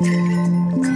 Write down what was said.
うん。